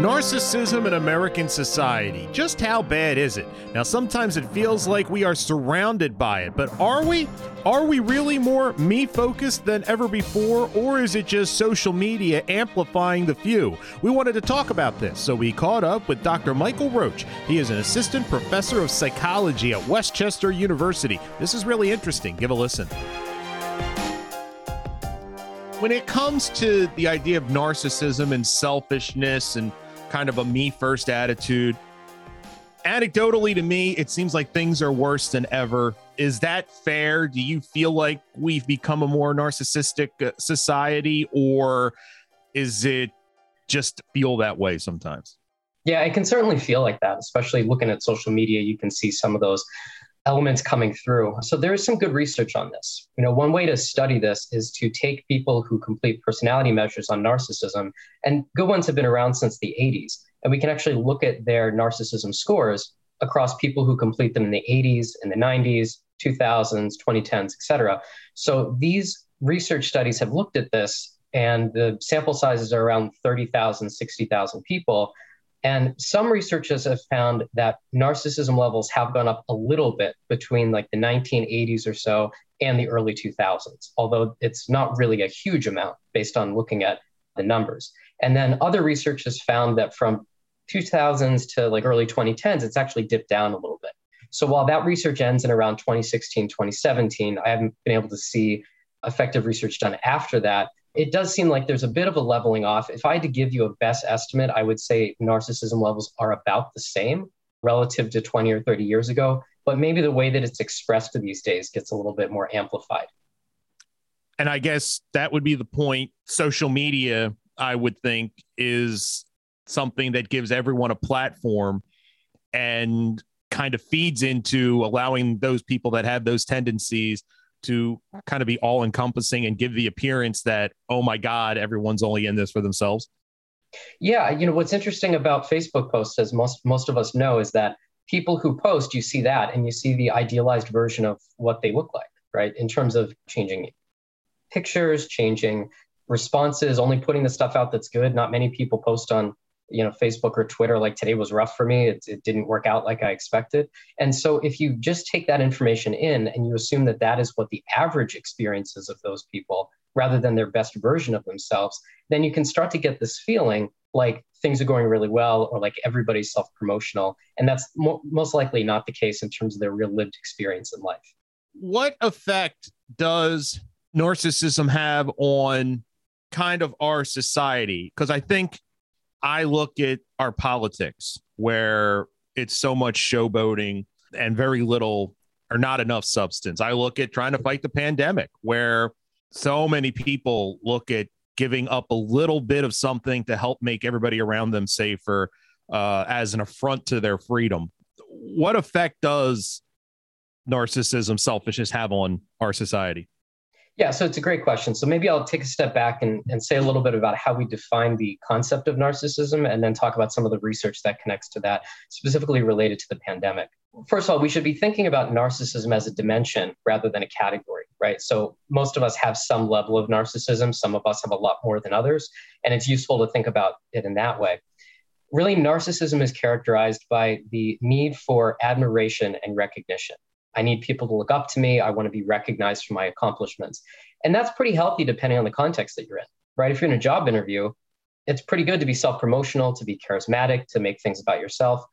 Narcissism in American society. Just how bad is it? Now, sometimes it feels like we are surrounded by it, but are we? Are we really more me focused than ever before, or is it just social media amplifying the few? We wanted to talk about this, so we caught up with Dr. Michael Roche. He is an assistant professor of psychology at West Chester University. This is really interesting. Give a listen when it comes to the idea of narcissism and selfishness and kind of a me first attitude. Anecdotally, to me, it seems like things are worse than ever. Is that fair? Do you feel like we've become a more narcissistic uh, society, or is it just feel that way sometimes? Yeah, it can certainly feel like that, especially looking at social media. You can see some of those elements coming through. So there is some good research on this. You know, one way to study this is to take people who complete personality measures on narcissism, and good ones have been around since the 80s, and we can actually look at their narcissism scores across people who complete them in the 80s, in the 90s, 2000s, 2010s, et cetera. So these research studies have looked at this, and the sample sizes are around 30,000, 60,000 people. And some researchers have found that narcissism levels have gone up a little bit between like the 1980s or so and the early 2000s, although it's not really a huge amount based on looking at the numbers. And then other research has found that from 2000s to like early 2010s, it's actually dipped down a little bit. So while that research ends in around 2016, 2017, I haven't been able to see effective research done after that it does seem like there's a bit of a leveling off. If I had to give you a best estimate, I would say narcissism levels are about the same relative to 20 or 30 years ago, but maybe the way that it's expressed these days gets a little bit more amplified. And I guess that would be the point. Social media, I would think, is something that gives everyone a platform and kind of feeds into allowing those people that have those tendencies to kind of be all encompassing and give the appearance that, oh my God, everyone's only in this for themselves? Yeah, you know what's interesting about Facebook posts, as most most of us know, is that people who post, you see that, and you see the idealized version of what they look like, right? In terms of changing pictures, changing responses, only putting the stuff out that's good. Not many people post on you know facebook or twitter like today was rough for me. It, it didn't work out like i expected. And so if you just take that information in and you assume that that is what the average experiences of those people rather than their best version of themselves then you can start to get this feeling like things are going really well or like everybody's self-promotional. And that's mo- most likely not the case in terms of their real lived experience in life. What effect does narcissism have on kind of our society? Because i think I look at our politics where it's so much showboating and very little or not enough substance. I look at trying to fight the pandemic where so many people look at giving up a little bit of something to help make everybody around them safer uh, as an affront to their freedom. What effect does narcissism, selfishness have on our society? Yeah, so it's a great question. So maybe I'll take a step back and, and say a little bit about how we define the concept of narcissism and then talk about some of the research that connects to that, specifically related to the pandemic. First of all, we should be thinking about narcissism as a dimension rather than a category, right? So most of us have some level of narcissism, some of us have a lot more than others, and it's useful to think about it in that way. Really, narcissism is characterized by the need for admiration and recognition. I need people to look up to me. I want to be recognized for my accomplishments. And that's pretty healthy depending on the context that you're in, right? If you're in a job interview, it's pretty good to be self promotional, to be charismatic, to make things about yourself.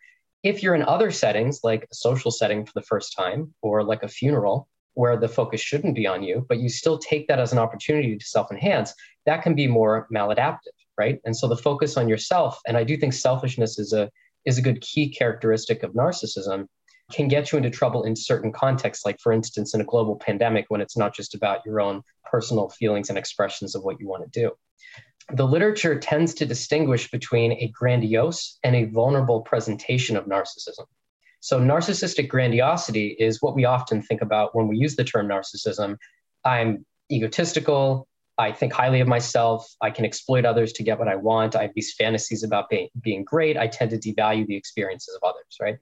If you're in other settings, like a social setting for the first time, or like a funeral, where the focus shouldn't be on you, but you still take that as an opportunity to self enhance, that can be more maladaptive, right? And so the focus on yourself, and I do think selfishness is a is a good key characteristic of narcissism, can get you into trouble in certain contexts, like, for instance, in a global pandemic when it's not just about your own personal feelings and expressions of what you want to do. The literature tends to distinguish between a grandiose and a vulnerable presentation of narcissism. So, narcissistic grandiosity is what we often think about when we use the term narcissism. I'm egotistical. I think highly of myself. I can exploit others to get what I want. I have these fantasies about being, being great. I tend to devalue the experiences of others. others, right?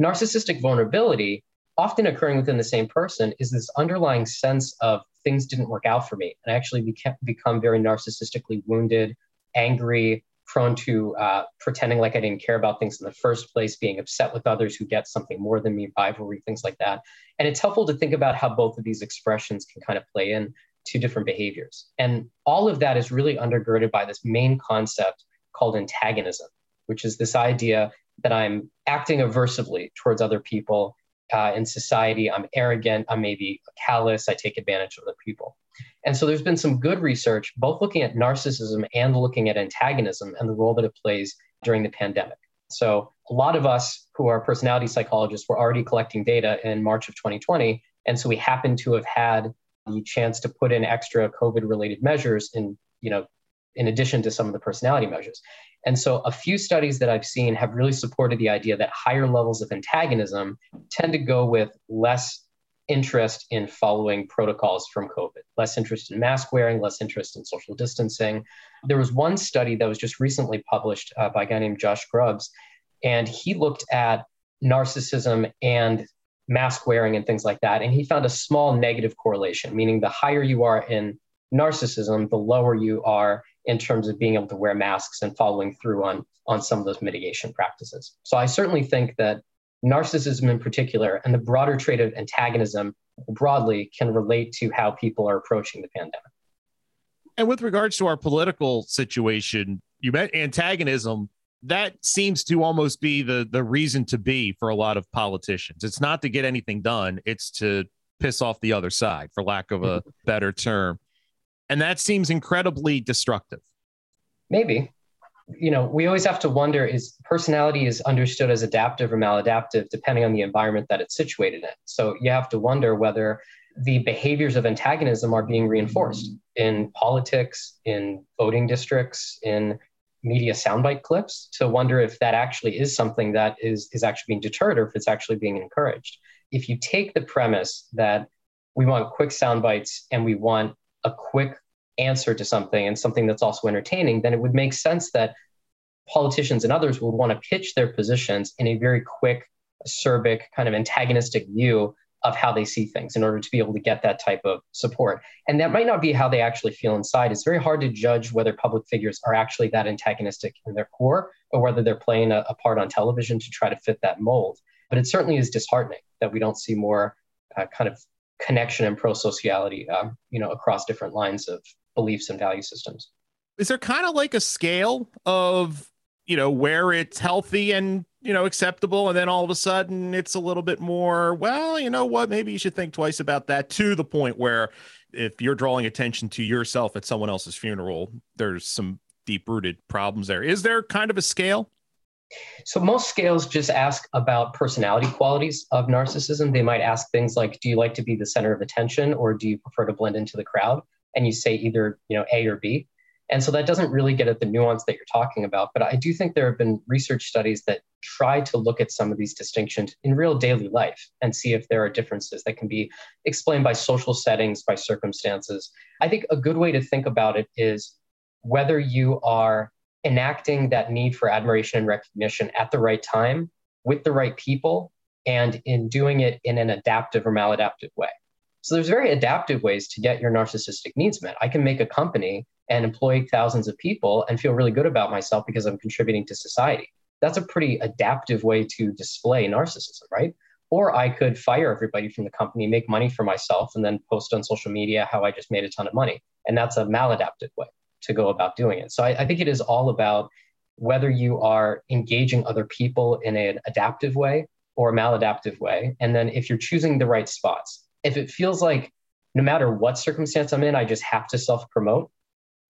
Narcissistic vulnerability, often occurring within the same person, is this underlying sense of things didn't work out for me. And I actually beca- become very narcissistically wounded, angry, prone to uh, pretending like I didn't care about things in the first place, being upset with others who get something more than me, rivalry, things like that. And it's helpful to think about how both of these expressions can kind of play in to different behaviors. And all of that is really undergirded by this main concept called antagonism, which is this idea that I'm acting aversively towards other people uh, in society. I'm arrogant. I'm maybe callous. I take advantage of other people. And so there's been some good research, both looking at narcissism and looking at antagonism and the role that it plays during the pandemic. So a lot of us who are personality psychologists were already collecting data in March of 2020. And so we happened to have had the chance to put in extra COVID related measures in, you know, in addition to some of the personality measures. And so a few studies that I've seen have really supported the idea that higher levels of antagonism tend to go with less interest in following protocols from COVID, less interest in mask wearing, less interest in social distancing. There was one study that was just recently published uh, by a guy named Josh Grubbs, and he looked at narcissism and mask wearing and things like that. And he found a small negative correlation, meaning the higher you are in narcissism, the lower you are in terms of being able to wear masks and following through on, on some of those mitigation practices. So I certainly think that narcissism in particular and the broader trait of antagonism broadly can relate to how people are approaching the pandemic. And with regards to our political situation, you met antagonism. That seems to almost be the the reason to be for a lot of politicians. It's not to get anything done; it's to piss off the other side, for lack of a mm-hmm. better term. And that seems incredibly destructive. Maybe you know, we always have to wonder is personality is understood as adaptive or maladaptive depending on the environment that it's situated in. So you have to wonder whether the behaviors of antagonism are being reinforced in politics, in voting districts, in media soundbite clips to wonder if that actually is something that is, is actually being deterred or if it's actually being encouraged. If you take the premise that we want quick soundbites and we want a quick answer to something and something that's also entertaining, then it would make sense that politicians and others would want to pitch their positions in a very quick, acerbic, kind of antagonistic view of how they see things in order to be able to get that type of support. And that might not be how they actually feel inside. It's very hard to judge whether public figures are actually that antagonistic in their core or whether they're playing a, a part on television to try to fit that mold. But it certainly is disheartening that we don't see more uh, kind of connection and pro-sociality, um, you know, across different lines of beliefs and value systems. Is there kind of like a scale of, you know, where it's healthy and, you know, acceptable and then all of a sudden it's a little bit more, well, you know what, maybe you should think twice about that to the point where if you're drawing attention to yourself at someone else's funeral, there's some deep rooted problems there. Is there kind of a scale? So most scales just ask about personality qualities of narcissism. They might ask things like, do you like to be the center of attention or do you prefer to blend into the crowd? and you say either you know A or B. And so that doesn't really get at the nuance that you're talking about. But I do think there have been research studies that try to look at some of these distinctions in real daily life and see if there are differences that can be explained by social settings, by circumstances. I think a good way to think about it is whether you are enacting that need for admiration and recognition at the right time with the right people and in doing it in an adaptive or maladaptive way. So there's very adaptive ways to get your narcissistic needs met. I can make a company and employ thousands of people and feel really good about myself because I'm contributing to society. That's a pretty adaptive way to display narcissism, right? Or I could fire everybody from the company, make money for myself, and then post on social media how I just made a ton of money. And that's a maladaptive way to go about doing it. So I, I think it is all about whether you are engaging other people in an adaptive way or a maladaptive way. And then if you're choosing the right spots, if it feels like no matter what circumstance I'm in, I just have to self promote,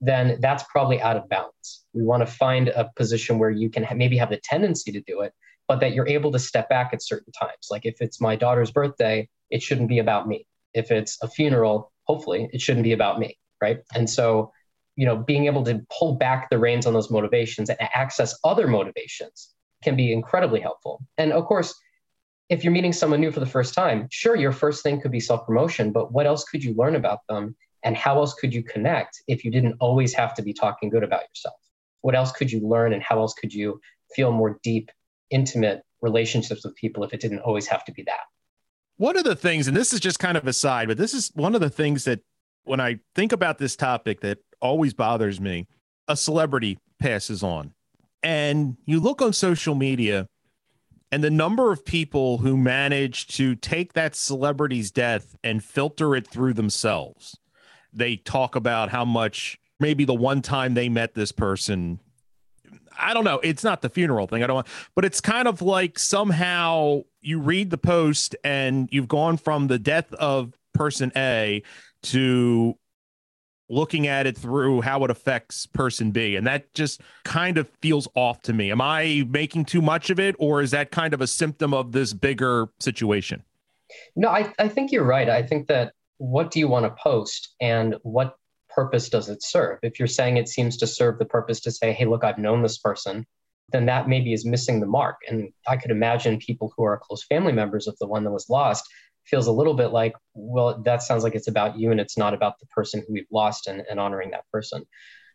then that's probably out of balance. We want to find a position where you can ha- maybe have the tendency to do it, but that you're able to step back at certain times. Like if it's my daughter's birthday, it shouldn't be about me. If it's a funeral, hopefully it shouldn't be about me. Right. And so, you know, being able to pull back the reins on those motivations and access other motivations can be incredibly helpful. And of course, if you're meeting someone new for the first time, sure, your first thing could be self promotion, but what else could you learn about them? And how else could you connect if you didn't always have to be talking good about yourself? What else could you learn and how else could you feel more deep, intimate relationships with people if it didn't always have to be that. One of the things, and this is just kind of a side, but this is one of the things that when I think about this topic that always bothers me, a celebrity passes on. And you look on social media and the number of people who manage to take that celebrity's death and filter it through themselves. They talk about how much maybe the one time they met this person I don't know. It's not the funeral thing. I don't want, but it's kind of like somehow you read the post and you've gone from the death of person A to looking at it through how it affects person B. And that just kind of feels off to me. Am I making too much of it, or is that kind of a symptom of this bigger situation? No, I, I think you're right. I think that what do you want to post and what purpose does it serve? If you're saying it seems to serve the purpose to say, hey, look, I've known this person, then that maybe is missing the mark. And I could imagine people who are close family members of the one that was lost feels a little bit like, well, that sounds like it's about you and it's not about the person who we've lost and, and honoring that person.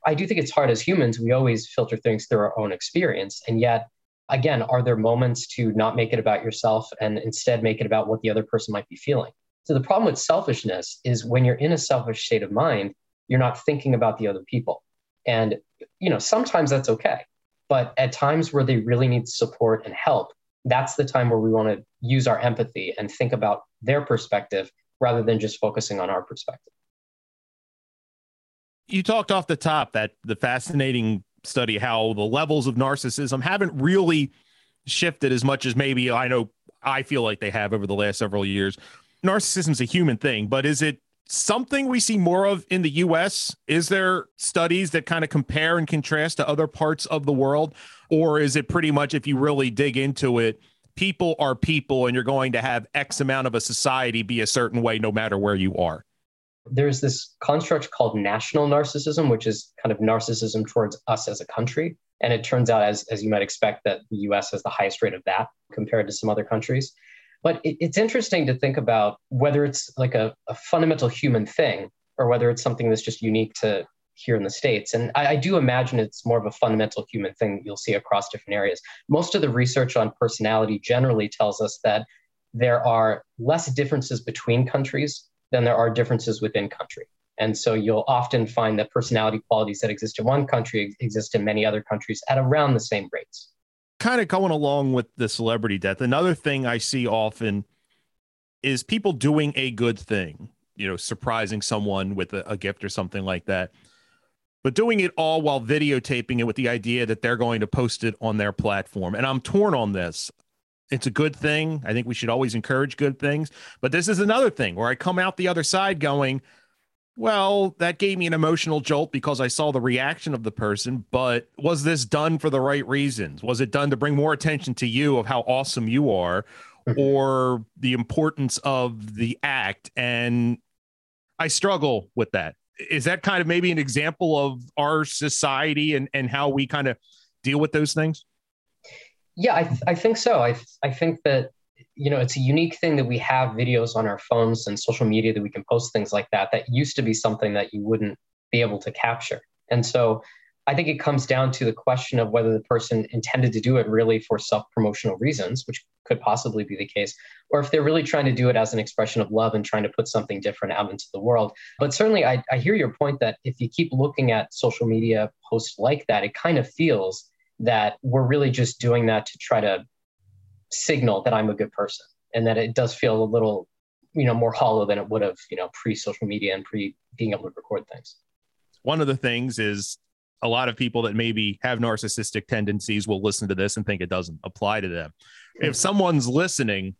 I do think it's hard as humans. We always filter things through our own experience. And yet, again, are there moments to not make it about yourself and instead make it about what the other person might be feeling? So the problem with selfishness is when you're in a selfish state of mind, you're not thinking about the other people. And, you know, sometimes that's okay. But at times where they really need support and help, that's the time where we want to use our empathy and think about their perspective rather than just focusing on our perspective. You talked off the top that the fascinating study how the levels of narcissism haven't really shifted as much as maybe I know I feel like they have over the last several years. Narcissism is a human thing, but is it something we see more of in the US? Is there studies that kind of compare and contrast to other parts of the world? Or is it pretty much, if you really dig into it, people are people and you're going to have X amount of a society be a certain way no matter where you are? There's this construct called national narcissism, which is kind of narcissism towards us as a country. And it turns out, as, as you might expect, that the US has the highest rate of that compared to some other countries. But it, it's interesting to think about whether it's like a, a, fundamental human thing or whether it's something that's just unique to here in the States. And I, I do imagine it's more of a fundamental human thing you'll see across different areas. Most of the research on personality generally tells us that there are less differences between countries than there are differences within country. And so you'll often find that personality qualities that exist in one country exist in many other countries at around the same rates kind of going along with the celebrity death, another thing I see often is people doing a good thing, you know, surprising someone with a, a, gift or something like that, but doing it all while videotaping it with the idea that they're going to post it on their platform. And I'm torn on this. It's a good thing. I think we should always encourage good things. But this is another thing where I come out the other side going, well, that gave me an emotional jolt because I saw the reaction of the person, but was this done for the right reasons? Was it done to bring more attention to you of how awesome you are mm-hmm. or the importance of the act? And I struggle with that. Is that kind of maybe an example of our society and, and how we kind of deal with those things? Yeah, I, th- I think so. I, th- I think that you know, it's a unique thing that we have videos on our phones and social media that we can post things like that. That used to be something that you wouldn't be able to capture. And so I think it comes down to the question of whether the person intended to do it really for self promotional reasons, which could possibly be the case, or if they're really trying to do it as an expression of love and trying to put something different out into the world. But certainly, I, I hear your point that if you keep looking at social media posts like that, it kind of feels that we're really just doing that to try to signal that I'm a good person and that it does feel a little, you know, more hollow than it would have, you know, pre social media and pre being able to record things. One of the things is a lot of people that maybe have narcissistic tendencies will listen to this and think it doesn't apply to them. If someone's listening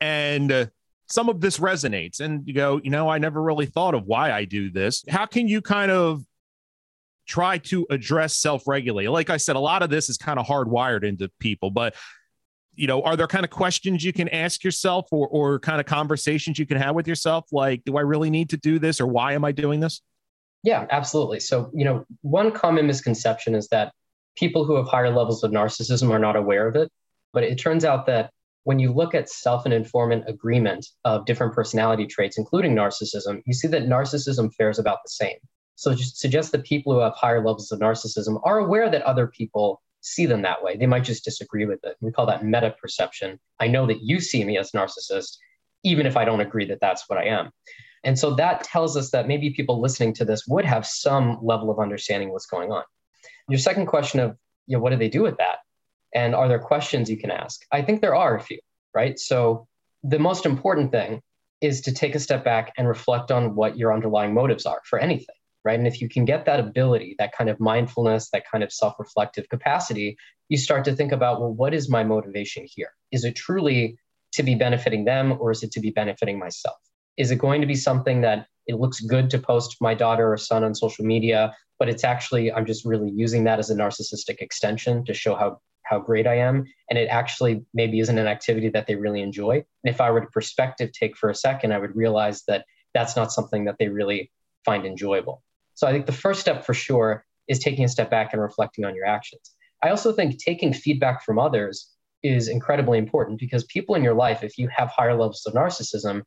and uh, some of this resonates and you go, you know, I never really thought of why I do this. How can you kind of try to address self-regulate? Like I said, a lot of this is kind of hardwired into people, but you know, are there kind of questions you can ask yourself or, or kind of conversations you can have with yourself? Like, do I really need to do this or why am I doing this? Yeah, absolutely. So, you know, one common misconception is that people who have higher levels of narcissism are not aware of it. But it turns out that when you look at self and informant agreement of different personality traits, including narcissism, you see that narcissism fares about the same. So it just suggests that people who have higher levels of narcissism are aware that other people see them that way. They might just disagree with it. We call that meta perception. I know that you see me as narcissist, even if I don't agree that that's what I am. And so that tells us that maybe people listening to this would have some level of understanding what's going on. Your second question of, you know, what do they do with that? And are there questions you can ask? I think there are a few, right? So the most important thing is to take a step back and reflect on what your underlying motives are for anything, right? And if you can get that ability, that kind of mindfulness, that kind of self reflective capacity, you start to think about, well, what is my motivation here? Is it truly to be benefiting them or is it to be benefiting myself? Is it going to be something that it looks good to post my daughter or son on social media, but it's actually, I'm just really using that as a narcissistic extension to show how how great I am. And it actually maybe isn't an activity that they really enjoy. And if I were to perspective take for a second, I would realize that that's not something that they really find enjoyable. So I think the first step for sure is taking a step back and reflecting on your actions. I also think taking feedback from others is incredibly important because people in your life, if you have higher levels of narcissism,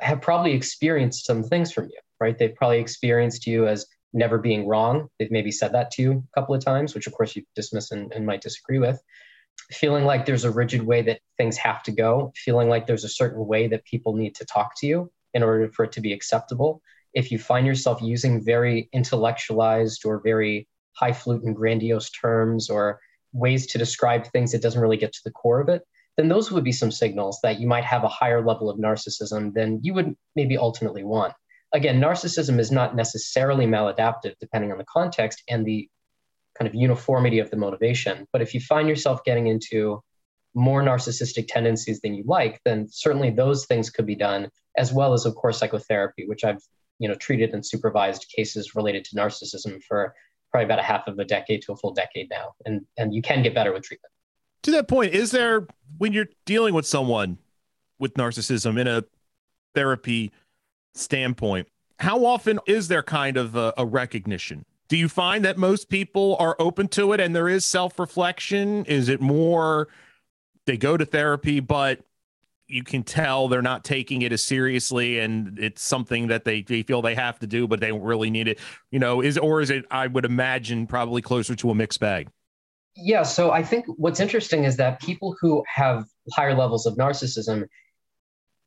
have probably experienced some things from you, right? They've probably experienced you as never being wrong. They've maybe said that to you a couple of times, which of course you dismiss and, and might disagree with. Feeling like there's a rigid way that things have to go, feeling like there's a certain way that people need to talk to you in order for it to be acceptable. If you find yourself using very intellectualized or very highfalutin grandiose terms or ways to describe things that doesn't really get to the core of it, then those would be some signals that you might have a higher level of narcissism than you would maybe ultimately want again, narcissism is not necessarily maladaptive depending on the context and the kind of uniformity of the motivation. But if you find yourself getting into more narcissistic tendencies than you like, then certainly those things could be done, as well as, of course, psychotherapy, which I've you know treated and supervised cases related to narcissism for probably about a half of a decade to a full decade now, and and you can get better with treatment. To that point, is there when you're dealing with someone with narcissism in a therapy standpoint, how often is there kind of a, a recognition? Do you find that most people are open to it and there is self reflection? Is it more they go to therapy, but you can tell they're not taking it as seriously and it's something that they, they feel they have to do, but they don't really need it? You know, is or is it, I would imagine, probably closer to a mixed bag? Yeah. So I think what's interesting is that people who have higher levels of narcissism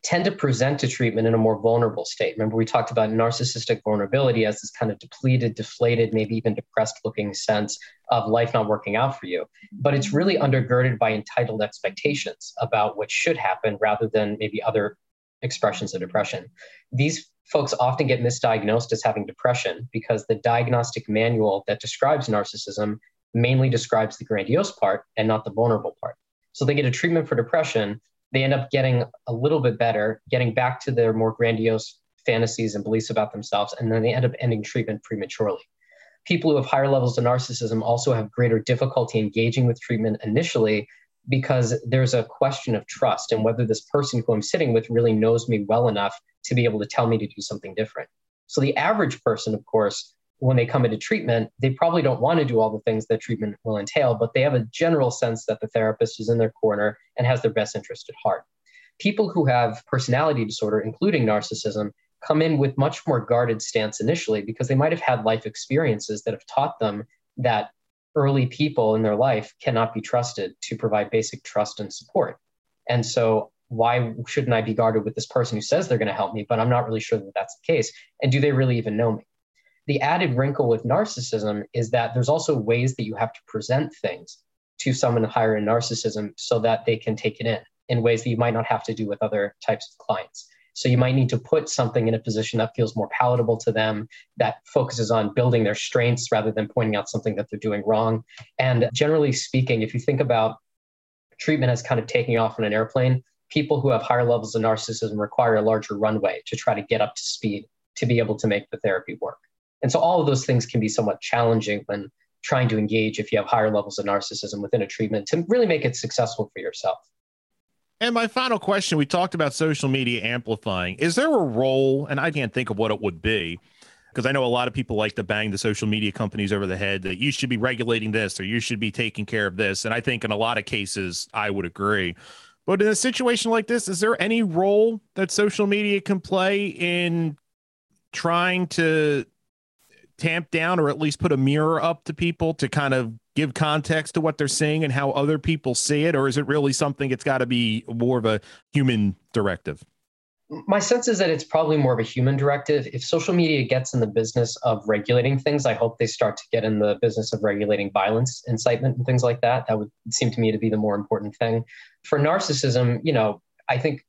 tend to present to treatment in a more vulnerable state. Remember, we talked about narcissistic vulnerability as this kind of depleted, deflated, maybe even depressed looking sense of life not working out for you. But it's really undergirded by entitled expectations about what should happen rather than maybe other expressions of depression. These folks often get misdiagnosed as having depression because the diagnostic manual that describes narcissism mainly describes the grandiose part and not the vulnerable part. So they get a treatment for depression they end up getting a little bit better, getting back to their more grandiose fantasies and beliefs about themselves, and then they end up ending treatment prematurely. People who have higher levels of narcissism also have greater difficulty engaging with treatment initially because there's a question of trust and whether this person who I'm sitting with really knows me well enough to be able to tell me to do something different. So the average person, of course, when they come into treatment, they probably don't want to do all the things that treatment will entail, but they have a general sense that the therapist is in their corner and has their best interest at heart. People who have personality disorder, including narcissism, come in with much more guarded stance initially because they might have had life experiences that have taught them that early people in their life cannot be trusted to provide basic trust and support. And so why shouldn't I be guarded with this person who says they're going to help me, but I'm not really sure that that's the case? And do they really even know me? The added wrinkle with narcissism is that there's also ways that you have to present things to someone higher in narcissism so that they can take it in in ways that you might not have to do with other types of clients. So you might need to put something in a position that feels more palatable to them, that focuses on building their strengths rather than pointing out something that they're doing wrong. And generally speaking, if you think about treatment as kind of taking off on an airplane, people who have higher levels of narcissism require a larger runway to try to get up to speed to be able to make the therapy work. And so all of those things can be somewhat challenging when trying to engage if you have higher levels of narcissism within a treatment to really make it successful for yourself. And my final question we talked about social media amplifying. Is there a role, and I can't think of what it would be, because I know a lot of people like to bang the social media companies over the head that you should be regulating this or you should be taking care of this. And I think in a lot of cases, I would agree. But in a situation like this, is there any role that social media can play in trying to tamp down or at least put a mirror up to people to kind of give context to what they're saying and how other people see it? Or is it really something it's got to be more of a human directive? My sense is that it's probably more of a human directive. If social media gets in the business of regulating things, I hope they start to get in the business of regulating violence, incitement, and things like that. That would seem to me to be the more important thing. For narcissism, you know, I think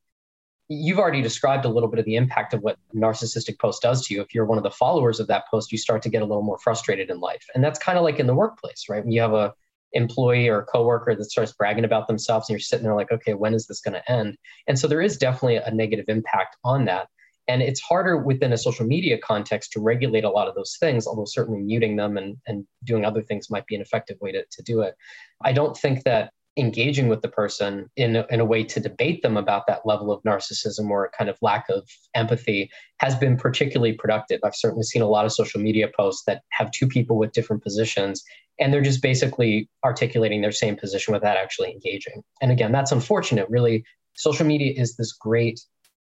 you've already described a little bit of the impact of what narcissistic post does to you. If you're one of the followers of that post, you start to get a little more frustrated in life. And that's kind of like in the workplace, right? When you have a employee or a coworker that starts bragging about themselves and you're sitting there like okay when is this going to end and so there is definitely a negative impact on that and it's harder within a social media context to regulate a lot of those things although certainly muting them and, and doing other things might be an effective way to, to do it i don't think that engaging with the person in a, in a way to debate them about that level of narcissism or kind of lack of empathy has been particularly productive. I've certainly seen a lot of social media posts that have two people with different positions and they're just basically articulating their same position without actually engaging. And again, that's unfortunate. Really, social media is this great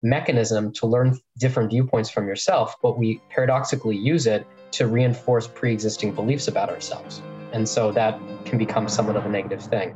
mechanism to learn different viewpoints from yourself, but we paradoxically use it to reinforce pre existing beliefs about ourselves. And so that can become somewhat of a negative thing.